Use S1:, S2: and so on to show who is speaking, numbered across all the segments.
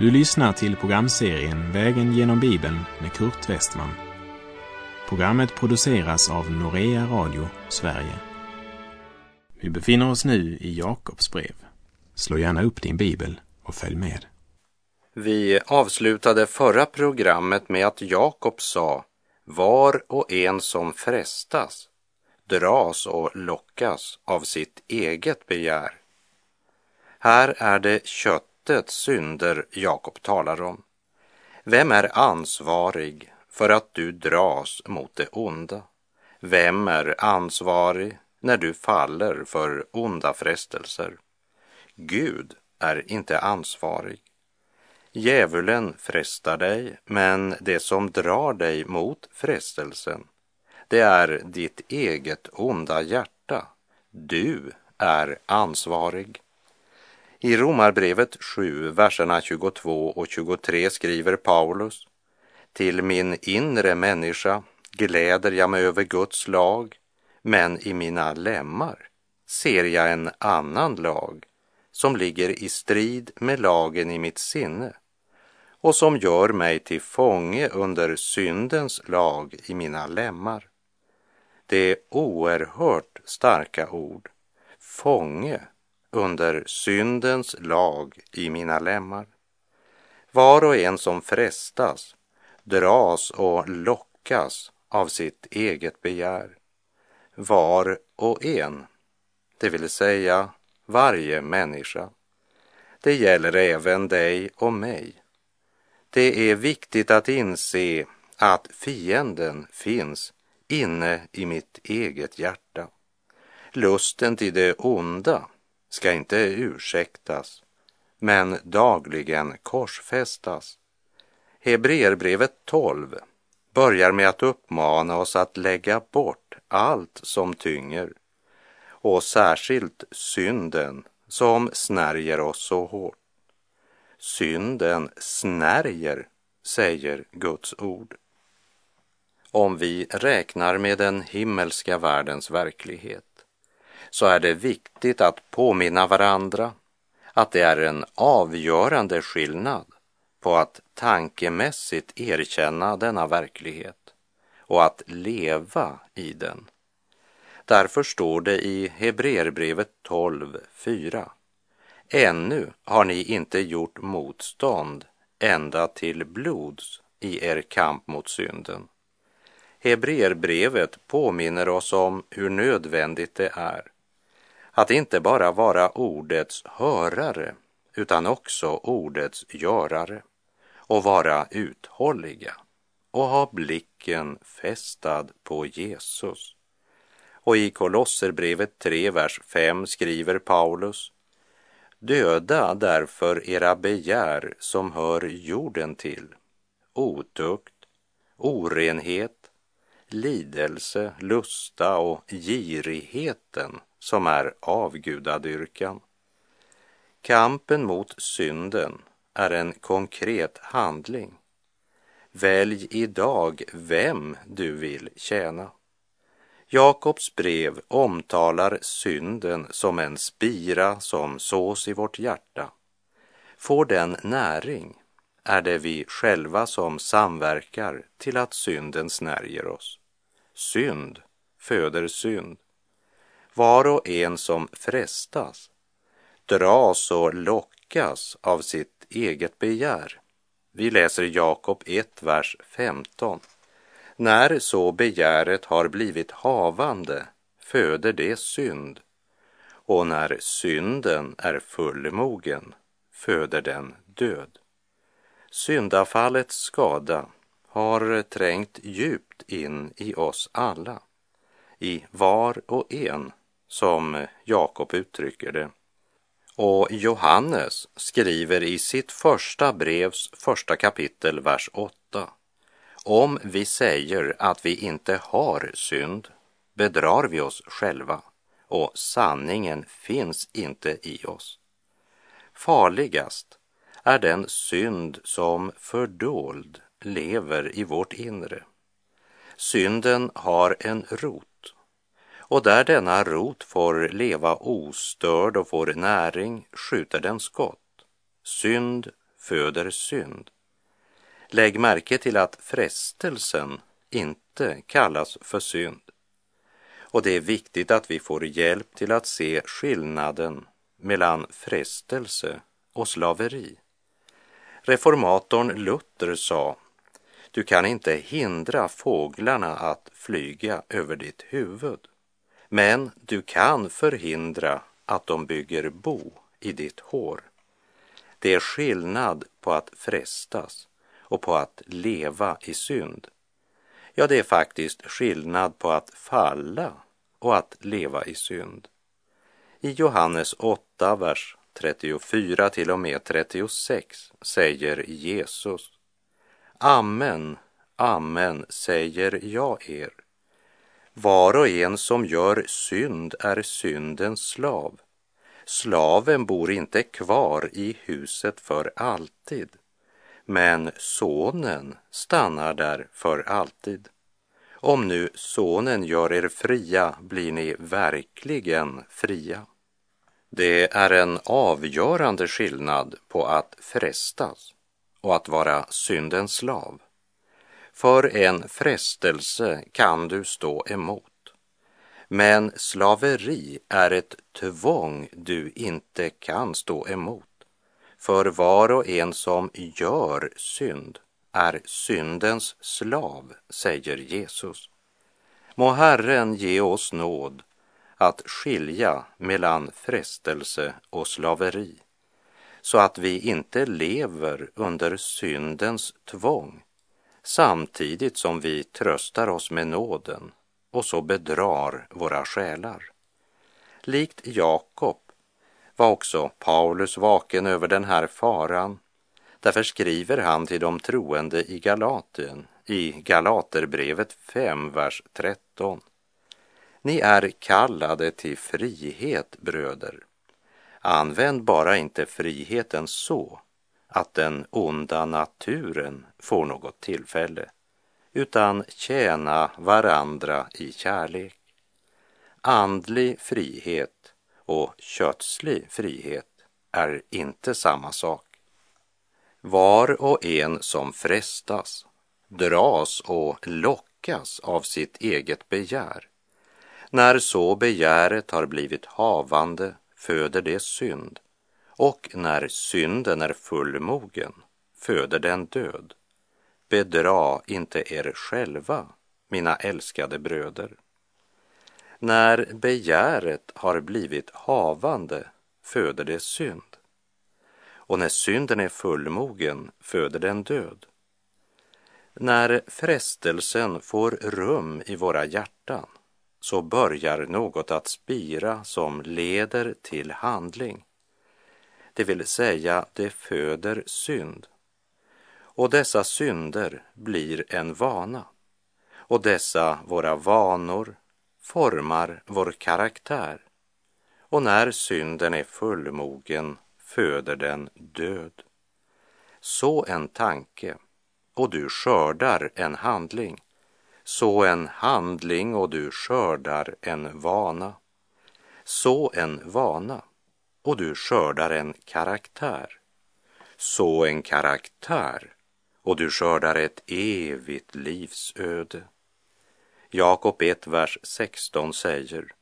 S1: Du lyssnar till programserien Vägen genom Bibeln med Kurt Westman. Programmet produceras av Norea Radio Sverige. Vi befinner oss nu i Jakobs brev. Slå gärna upp din bibel och följ med.
S2: Vi avslutade förra programmet med att Jakob sa var och en som frestas dras och lockas av sitt eget begär. Här är det kött hjärtets synder Jakob talar om. Vem är ansvarig för att du dras mot det onda? Vem är ansvarig när du faller för onda frestelser? Gud är inte ansvarig. Djävulen frestar dig, men det som drar dig mot frestelsen, det är ditt eget onda hjärta. Du är ansvarig. I Romarbrevet 7, verserna 22 och 23 skriver Paulus Till min inre människa gläder jag mig över Guds lag, men i mina lemmar ser jag en annan lag som ligger i strid med lagen i mitt sinne och som gör mig till fånge under syndens lag i mina lemmar. Det är oerhört starka ord. Fånge under syndens lag i mina lemmar. Var och en som frestas dras och lockas av sitt eget begär. Var och en, det vill säga varje människa. Det gäller även dig och mig. Det är viktigt att inse att fienden finns inne i mitt eget hjärta. Lusten till det onda ska inte ursäktas, men dagligen korsfästas. Hebreerbrevet 12 börjar med att uppmana oss att lägga bort allt som tynger och särskilt synden som snärjer oss så hårt. Synden snärjer, säger Guds ord. Om vi räknar med den himmelska världens verklighet så är det viktigt att påminna varandra att det är en avgörande skillnad på att tankemässigt erkänna denna verklighet och att leva i den. Därför står det i Hebreerbrevet 12.4 Ännu har ni inte gjort motstånd ända till blods i er kamp mot synden. Hebreerbrevet påminner oss om hur nödvändigt det är att inte bara vara ordets hörare utan också ordets görare. Och vara uthålliga. Och ha blicken fästad på Jesus. Och i Kolosserbrevet 3, vers 5 skriver Paulus Döda därför era begär som hör jorden till, otukt, orenhet, lidelse, lusta och girigheten som är avgudadyrkan. Kampen mot synden är en konkret handling. Välj idag vem du vill tjäna. Jakobs brev omtalar synden som en spira som sås i vårt hjärta. Får den näring är det vi själva som samverkar till att synden snärjer oss. Synd föder synd. Var och en som frestas dras och lockas av sitt eget begär. Vi läser Jakob 1, vers 15. När så begäret har blivit havande föder det synd och när synden är fullmogen föder den död. Syndafallets skada har trängt djupt in i oss alla, i var och en, som Jakob uttrycker det. Och Johannes skriver i sitt första brevs första kapitel, vers 8. Om vi säger att vi inte har synd bedrar vi oss själva och sanningen finns inte i oss. Farligast är den synd som fördold lever i vårt inre. Synden har en rot och där denna rot får leva ostörd och får näring skjuter den skott. Synd föder synd. Lägg märke till att frestelsen inte kallas för synd. Och det är viktigt att vi får hjälp till att se skillnaden mellan frestelse och slaveri. Reformatorn Luther sa, du kan inte hindra fåglarna att flyga över ditt huvud, men du kan förhindra att de bygger bo i ditt hår. Det är skillnad på att frestas och på att leva i synd. Ja, det är faktiskt skillnad på att falla och att leva i synd. I Johannes 8, vers 34 till och med 36 säger Jesus Amen, amen säger jag er. Var och en som gör synd är syndens slav. Slaven bor inte kvar i huset för alltid, men sonen stannar där för alltid. Om nu sonen gör er fria blir ni verkligen fria. Det är en avgörande skillnad på att frestas och att vara syndens slav. För en frestelse kan du stå emot. Men slaveri är ett tvång du inte kan stå emot. För var och en som gör synd är syndens slav, säger Jesus. Må Herren ge oss nåd att skilja mellan frestelse och slaveri så att vi inte lever under syndens tvång samtidigt som vi tröstar oss med nåden och så bedrar våra själar. Likt Jakob var också Paulus vaken över den här faran. Därför skriver han till de troende i Galatien i Galaterbrevet 5, vers 13. Ni är kallade till frihet, bröder. Använd bara inte friheten så att den onda naturen får något tillfälle, utan tjäna varandra i kärlek. Andlig frihet och kötslig frihet är inte samma sak. Var och en som frestas, dras och lockas av sitt eget begär. När så begäret har blivit havande föder det synd och när synden är fullmogen föder den död. Bedra inte er själva, mina älskade bröder. När begäret har blivit havande föder det synd. Och när synden är fullmogen föder den död. När frestelsen får rum i våra hjärtan så börjar något att spira som leder till handling. Det vill säga, det föder synd. Och dessa synder blir en vana. Och dessa våra vanor formar vår karaktär. Och när synden är fullmogen föder den död. Så en tanke och du skördar en handling. Så en handling och du skördar en vana. Så en vana och du skördar en karaktär. Så en karaktär och du skördar ett evigt livsöde. Jakob 1, vers 16 säger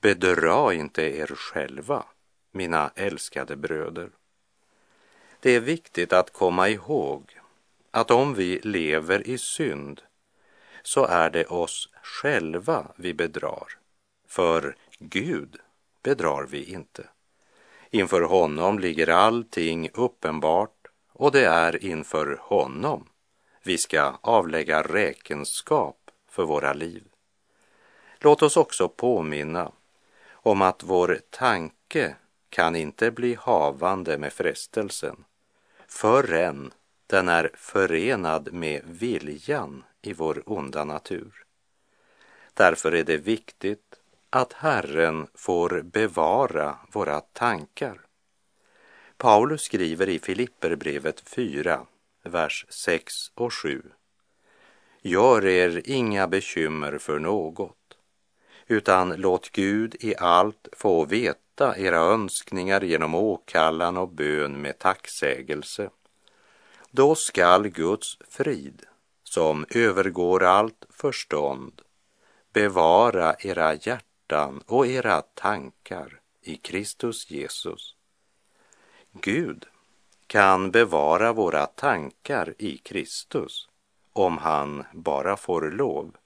S2: Bedra inte er själva, mina älskade bröder. Det är viktigt att komma ihåg att om vi lever i synd så är det oss själva vi bedrar. För Gud bedrar vi inte. Inför honom ligger allting uppenbart och det är inför honom vi ska avlägga räkenskap för våra liv. Låt oss också påminna om att vår tanke kan inte bli havande med frestelsen förrän den är förenad med viljan i vår onda natur. Därför är det viktigt att Herren får bevara våra tankar. Paulus skriver i Filipperbrevet 4, vers 6 och 7. Gör er inga bekymmer för något, utan låt Gud i allt få veta era önskningar genom åkallan och bön med tacksägelse. Då skall Guds frid, som övergår allt förstånd, bevara era hjärtan och era tankar i Kristus Jesus. Gud kan bevara våra tankar i Kristus om han bara får lov.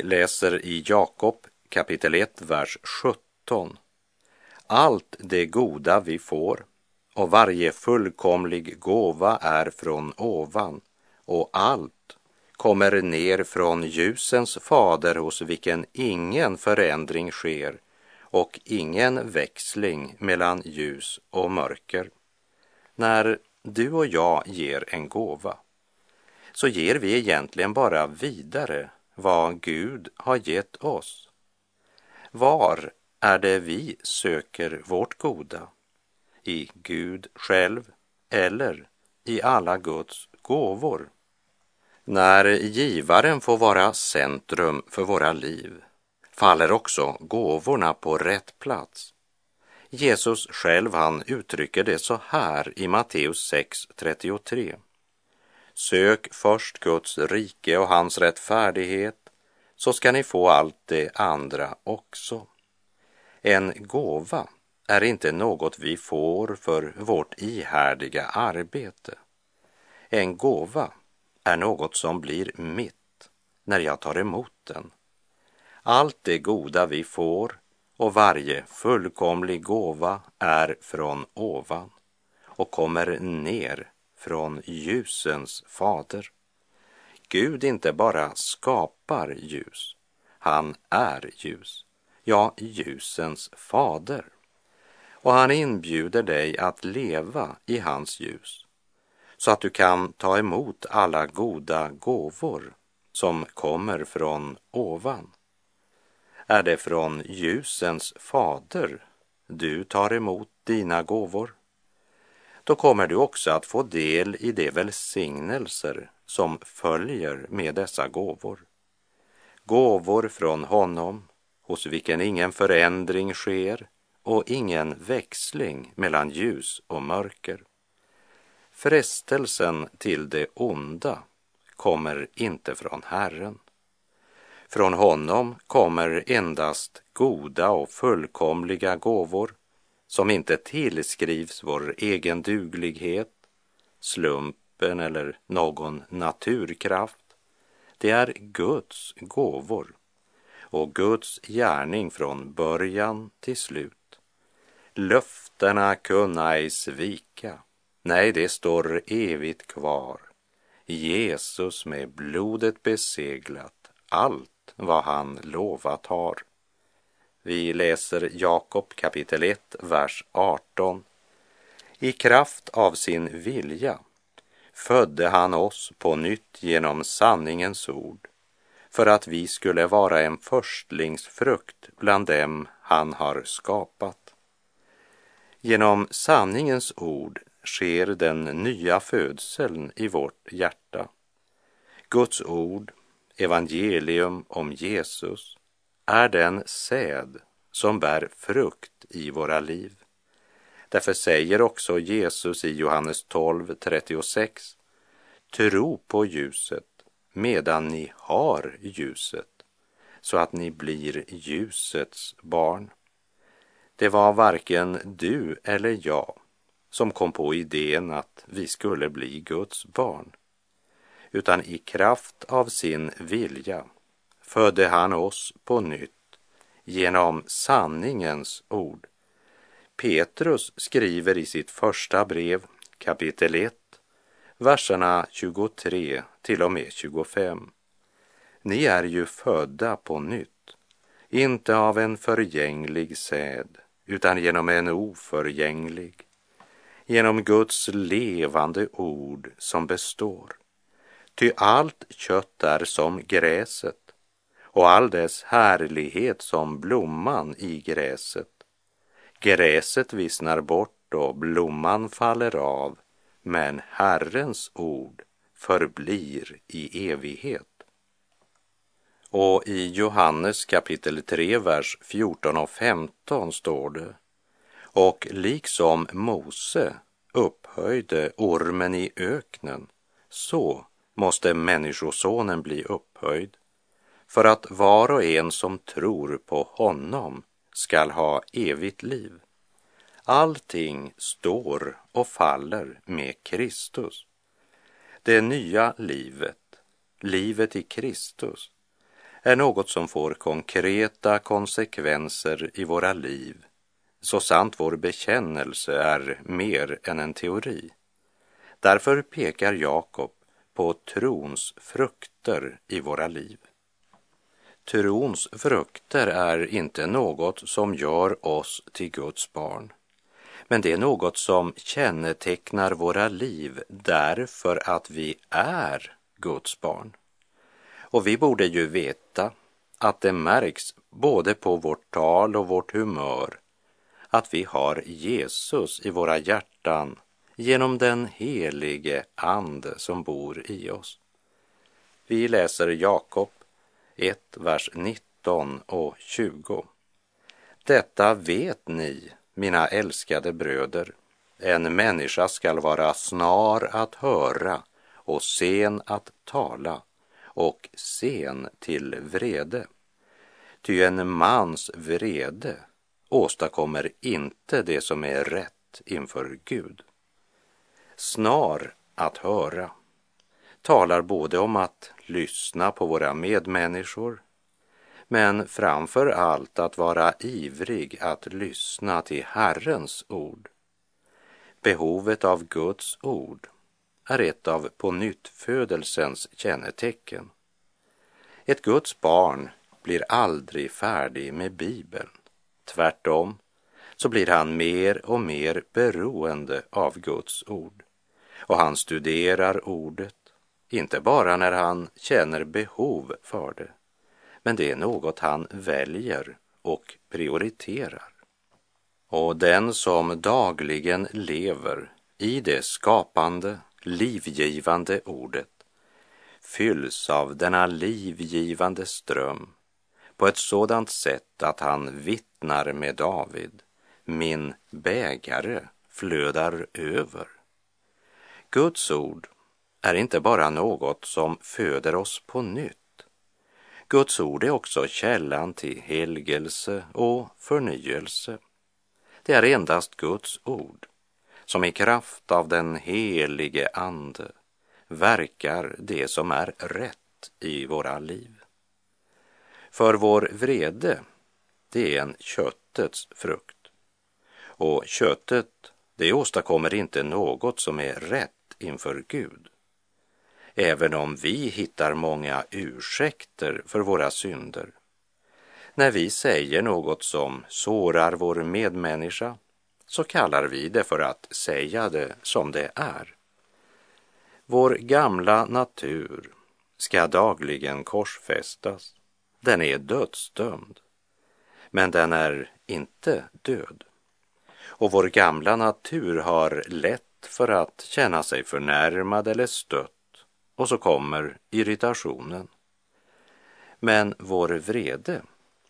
S2: Vi läser i Jakob kapitel 1, vers 17. Allt det goda vi får och varje fullkomlig gåva är från ovan och allt kommer ner från ljusens fader hos vilken ingen förändring sker och ingen växling mellan ljus och mörker. När du och jag ger en gåva så ger vi egentligen bara vidare vad Gud har gett oss. Var är det vi söker vårt goda? I Gud själv eller i alla Guds gåvor? När givaren får vara centrum för våra liv faller också gåvorna på rätt plats. Jesus själv han uttrycker det så här i Matteus 6.33. Sök först Guds rike och hans rättfärdighet, så ska ni få allt det andra också. En gåva är inte något vi får för vårt ihärdiga arbete. En gåva är något som blir mitt när jag tar emot den. Allt det goda vi får och varje fullkomlig gåva är från ovan och kommer ner från ljusens fader. Gud inte bara skapar ljus, han är ljus, ja, ljusens fader. Och han inbjuder dig att leva i hans ljus så att du kan ta emot alla goda gåvor som kommer från ovan. Är det från ljusens fader du tar emot dina gåvor? Då kommer du också att få del i de välsignelser som följer med dessa gåvor. Gåvor från honom, hos vilken ingen förändring sker och ingen växling mellan ljus och mörker. Frestelsen till det onda kommer inte från Herren. Från honom kommer endast goda och fullkomliga gåvor som inte tillskrivs vår egen duglighet, slumpen eller någon naturkraft. Det är Guds gåvor och Guds gärning från början till slut. Löftena kunna ej svika. Nej, det står evigt kvar. Jesus med blodet beseglat allt vad han lovat har. Vi läser Jakob kapitel 1, vers 18. I kraft av sin vilja födde han oss på nytt genom sanningens ord för att vi skulle vara en förstlingsfrukt bland dem han har skapat. Genom sanningens ord sker den nya födseln i vårt hjärta. Guds ord, evangelium om Jesus, är den säd som bär frukt i våra liv. Därför säger också Jesus i Johannes 12, 36. Tro på ljuset medan ni har ljuset så att ni blir ljusets barn. Det var varken du eller jag som kom på idén att vi skulle bli Guds barn, utan i kraft av sin vilja födde han oss på nytt genom sanningens ord. Petrus skriver i sitt första brev, kapitel 1, verserna 23 till och med 25. Ni är ju födda på nytt, inte av en förgänglig säd, utan genom en oförgänglig, genom Guds levande ord som består. Ty allt kött är som gräset och all dess härlighet som blomman i gräset. Gräset vissnar bort och blomman faller av, men Herrens ord förblir i evighet. Och i Johannes kapitel 3, vers 14 och 15 står det och liksom Mose upphöjde ormen i öknen, så måste Människosonen bli upphöjd för att var och en som tror på honom skall ha evigt liv. Allting står och faller med Kristus. Det nya livet, livet i Kristus, är något som får konkreta konsekvenser i våra liv så sant vår bekännelse är mer än en teori. Därför pekar Jakob på trons frukter i våra liv. Trons frukter är inte något som gör oss till Guds barn, men det är något som kännetecknar våra liv därför att vi är Guds barn. Och vi borde ju veta att det märks både på vårt tal och vårt humör att vi har Jesus i våra hjärtan genom den helige Ande som bor i oss. Vi läser Jakob 1, vers 19 och 20. Detta vet ni, mina älskade bröder, en människa skall vara snar att höra och sen att tala och sen till vrede. Ty en mans vrede åstadkommer inte det som är rätt inför Gud. Snar att höra talar både om att lyssna på våra medmänniskor men framför allt att vara ivrig att lyssna till Herrens ord. Behovet av Guds ord är ett av på nyttfödelsens kännetecken. Ett Guds barn blir aldrig färdig med Bibeln. Tvärtom så blir han mer och mer beroende av Guds ord. Och han studerar ordet, inte bara när han känner behov för det, men det är något han väljer och prioriterar. Och den som dagligen lever i det skapande, livgivande ordet fylls av denna livgivande ström på ett sådant sätt att han vittnar med David, min bägare flödar över. Guds ord är inte bara något som föder oss på nytt. Guds ord är också källan till helgelse och förnyelse. Det är endast Guds ord som i kraft av den helige Ande verkar det som är rätt i våra liv. För vår vrede, det är en köttets frukt. Och köttet, det åstadkommer inte något som är rätt inför Gud. Även om vi hittar många ursäkter för våra synder. När vi säger något som sårar vår medmänniska så kallar vi det för att säga det som det är. Vår gamla natur ska dagligen korsfästas den är dödsdömd. Men den är inte död. Och vår gamla natur har lätt för att känna sig förnärmad eller stött och så kommer irritationen. Men vår vrede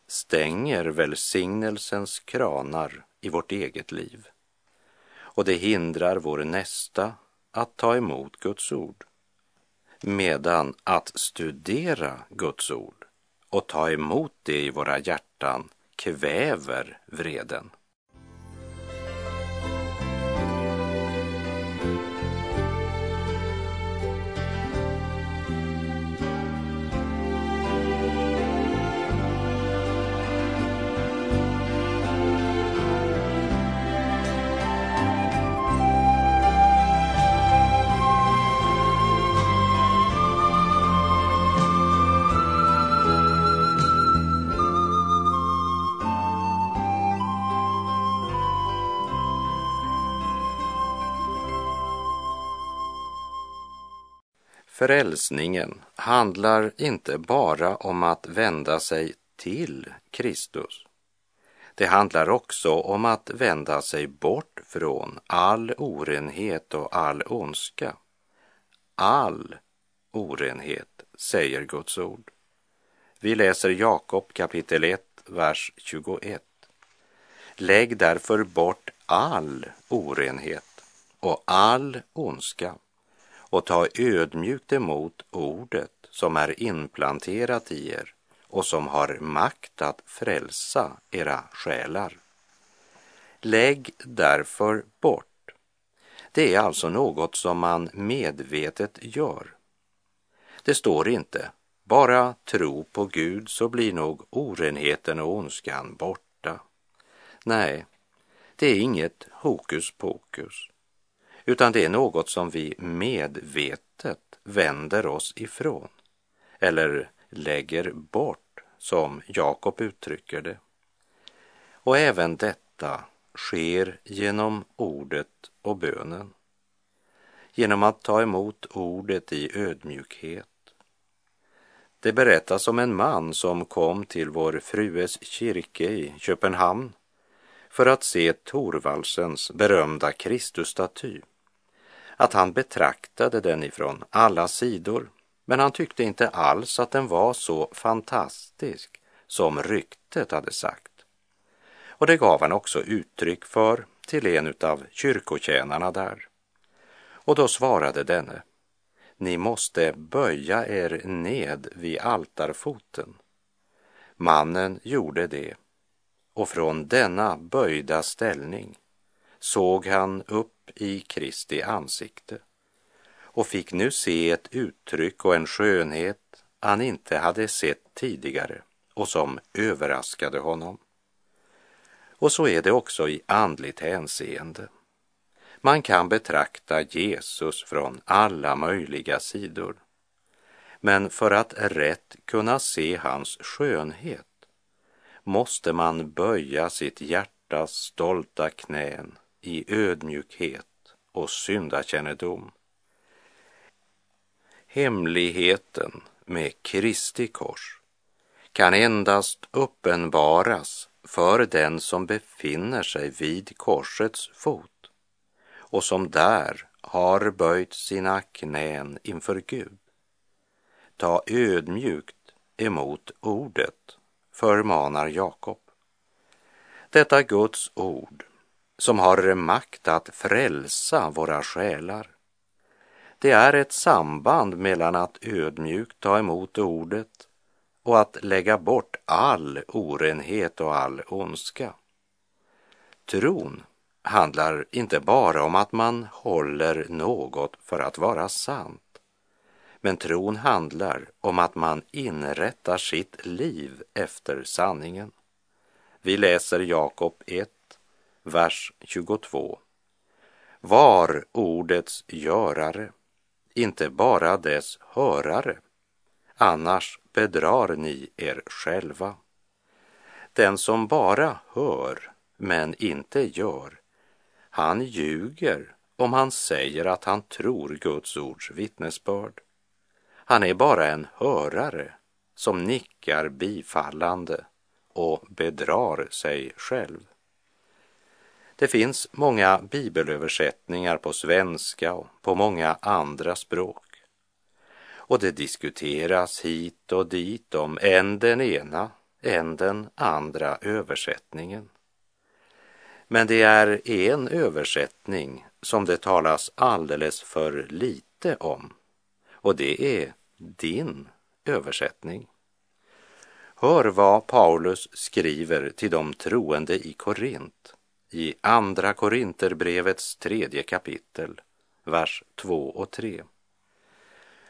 S2: stänger välsignelsens kranar i vårt eget liv och det hindrar vår nästa att ta emot Guds ord. Medan att studera Guds ord och ta emot det i våra hjärtan kväver vreden. Frälsningen handlar inte bara om att vända sig till Kristus. Det handlar också om att vända sig bort från all orenhet och all ondska. All orenhet, säger Guds ord. Vi läser Jakob kapitel 1, vers 21. Lägg därför bort all orenhet och all ondska och ta ödmjukt emot ordet som är inplanterat i er och som har makt att frälsa era själar. Lägg därför bort. Det är alltså något som man medvetet gör. Det står inte bara tro på Gud så blir nog orenheten och ondskan borta. Nej, det är inget hokus pokus, utan det är något som vi medvetet vänder oss ifrån eller lägger bort, som Jakob uttrycker det. Och även detta sker genom ordet och bönen. Genom att ta emot ordet i ödmjukhet det berättas om en man som kom till vår frues kyrka i Köpenhamn för att se Thorvaldsens berömda Kristusstaty. Att han betraktade den ifrån alla sidor, men han tyckte inte alls att den var så fantastisk som ryktet hade sagt. Och det gav han också uttryck för till en av kyrkotjänarna där. Och då svarade denne, ni måste böja er ned vid altarfoten. Mannen gjorde det och från denna böjda ställning såg han upp i Kristi ansikte och fick nu se ett uttryck och en skönhet han inte hade sett tidigare och som överraskade honom. Och så är det också i andligt hänseende. Man kan betrakta Jesus från alla möjliga sidor. Men för att rätt kunna se hans skönhet måste man böja sitt hjärtas stolta knän i ödmjukhet och syndakännedom. Hemligheten med Kristi kors kan endast uppenbaras för den som befinner sig vid korsets fot och som där har böjt sina knän inför Gud. Ta ödmjukt emot ordet, förmanar Jakob. Detta Guds ord som har makt att frälsa våra själar. Det är ett samband mellan att ödmjukt ta emot ordet och att lägga bort all orenhet och all ondska. Tron handlar inte bara om att man håller något för att vara sant. Men tron handlar om att man inrättar sitt liv efter sanningen. Vi läser Jakob 1, vers 22. Var ordets görare, inte bara dess hörare, annars bedrar ni er själva. Den som bara hör men inte gör han ljuger om han säger att han tror Guds ords vittnesbörd. Han är bara en hörare som nickar bifallande och bedrar sig själv. Det finns många bibelöversättningar på svenska och på många andra språk. Och det diskuteras hit och dit om än den ena, än den andra översättningen. Men det är en översättning som det talas alldeles för lite om och det är din översättning. Hör vad Paulus skriver till de troende i Korint i Andra Korinterbrevets tredje kapitel, vers 2 och 3.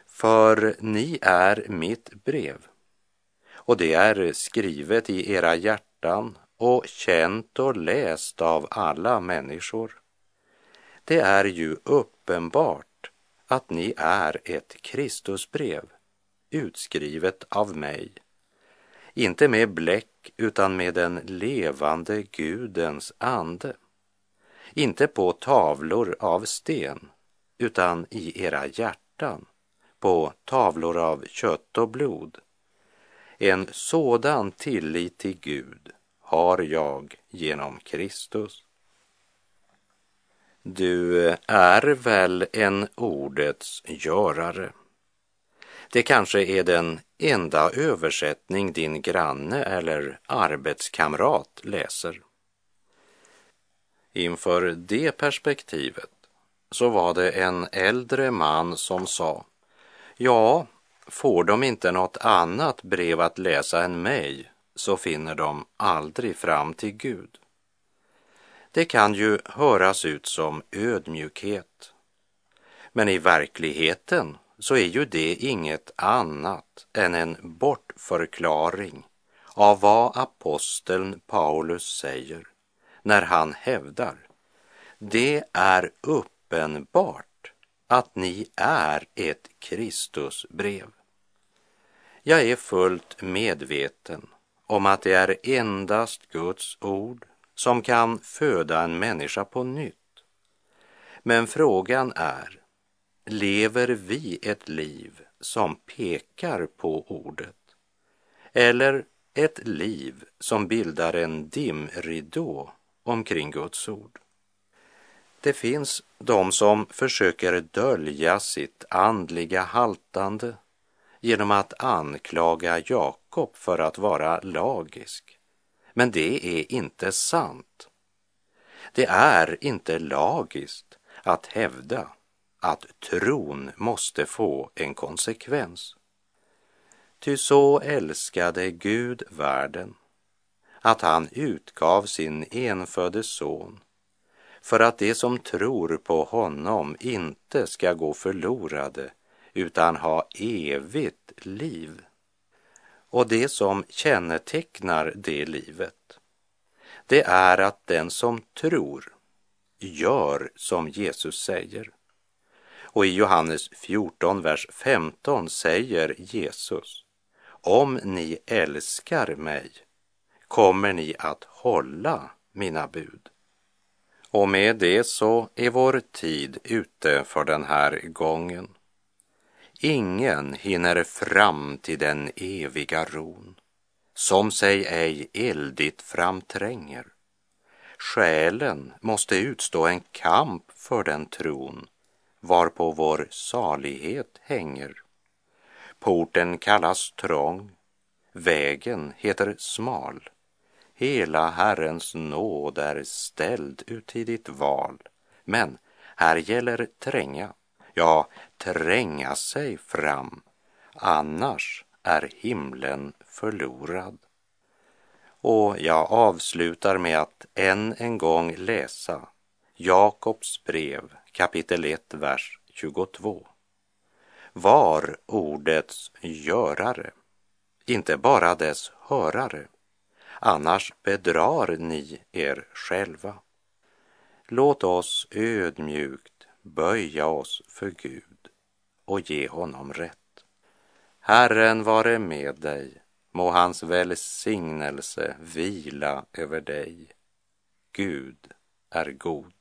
S2: För ni är mitt brev och det är skrivet i era hjärtan och känt och läst av alla människor. Det är ju uppenbart att ni är ett Kristusbrev, utskrivet av mig, inte med bläck utan med den levande Gudens ande, inte på tavlor av sten, utan i era hjärtan, på tavlor av kött och blod. En sådan tillit till Gud har jag genom Kristus. Du är väl en ordets görare. Det kanske är den enda översättning din granne eller arbetskamrat läser. Inför det perspektivet så var det en äldre man som sa, ja, får de inte något annat brev att läsa än mig så finner de aldrig fram till Gud. Det kan ju höras ut som ödmjukhet. Men i verkligheten så är ju det inget annat än en bortförklaring av vad aposteln Paulus säger när han hävdar det är uppenbart att ni är ett Kristusbrev. Jag är fullt medveten om att det är endast Guds ord som kan föda en människa på nytt. Men frågan är, lever vi ett liv som pekar på ordet? Eller ett liv som bildar en dimridå omkring Guds ord? Det finns de som försöker dölja sitt andliga haltande genom att anklaga Jakob för att vara lagisk. Men det är inte sant. Det är inte lagiskt att hävda att tron måste få en konsekvens. Ty så älskade Gud världen att han utgav sin enfödde son för att de som tror på honom inte ska gå förlorade utan ha evigt liv. Och det som kännetecknar det livet, det är att den som tror gör som Jesus säger. Och i Johannes 14, vers 15 säger Jesus, om ni älskar mig kommer ni att hålla mina bud. Och med det så är vår tid ute för den här gången. Ingen hinner fram till den eviga ron, som sig ej eldigt framtränger. Själen måste utstå en kamp för den tron, varpå vår salighet hänger. Porten kallas trång, vägen heter smal. Hela Herrens nåd är ställd uti ditt val. Men här gäller tränga, ja, tränga sig fram. Annars är himlen förlorad. Och jag avslutar med att än en gång läsa Jakobs brev kapitel 1, vers 22. Var ordets görare, inte bara dess hörare, annars bedrar ni er själva. Låt oss ödmjukt böja oss för Gud och ge honom rätt. Herren vare med dig, må hans välsignelse vila över dig. Gud är god.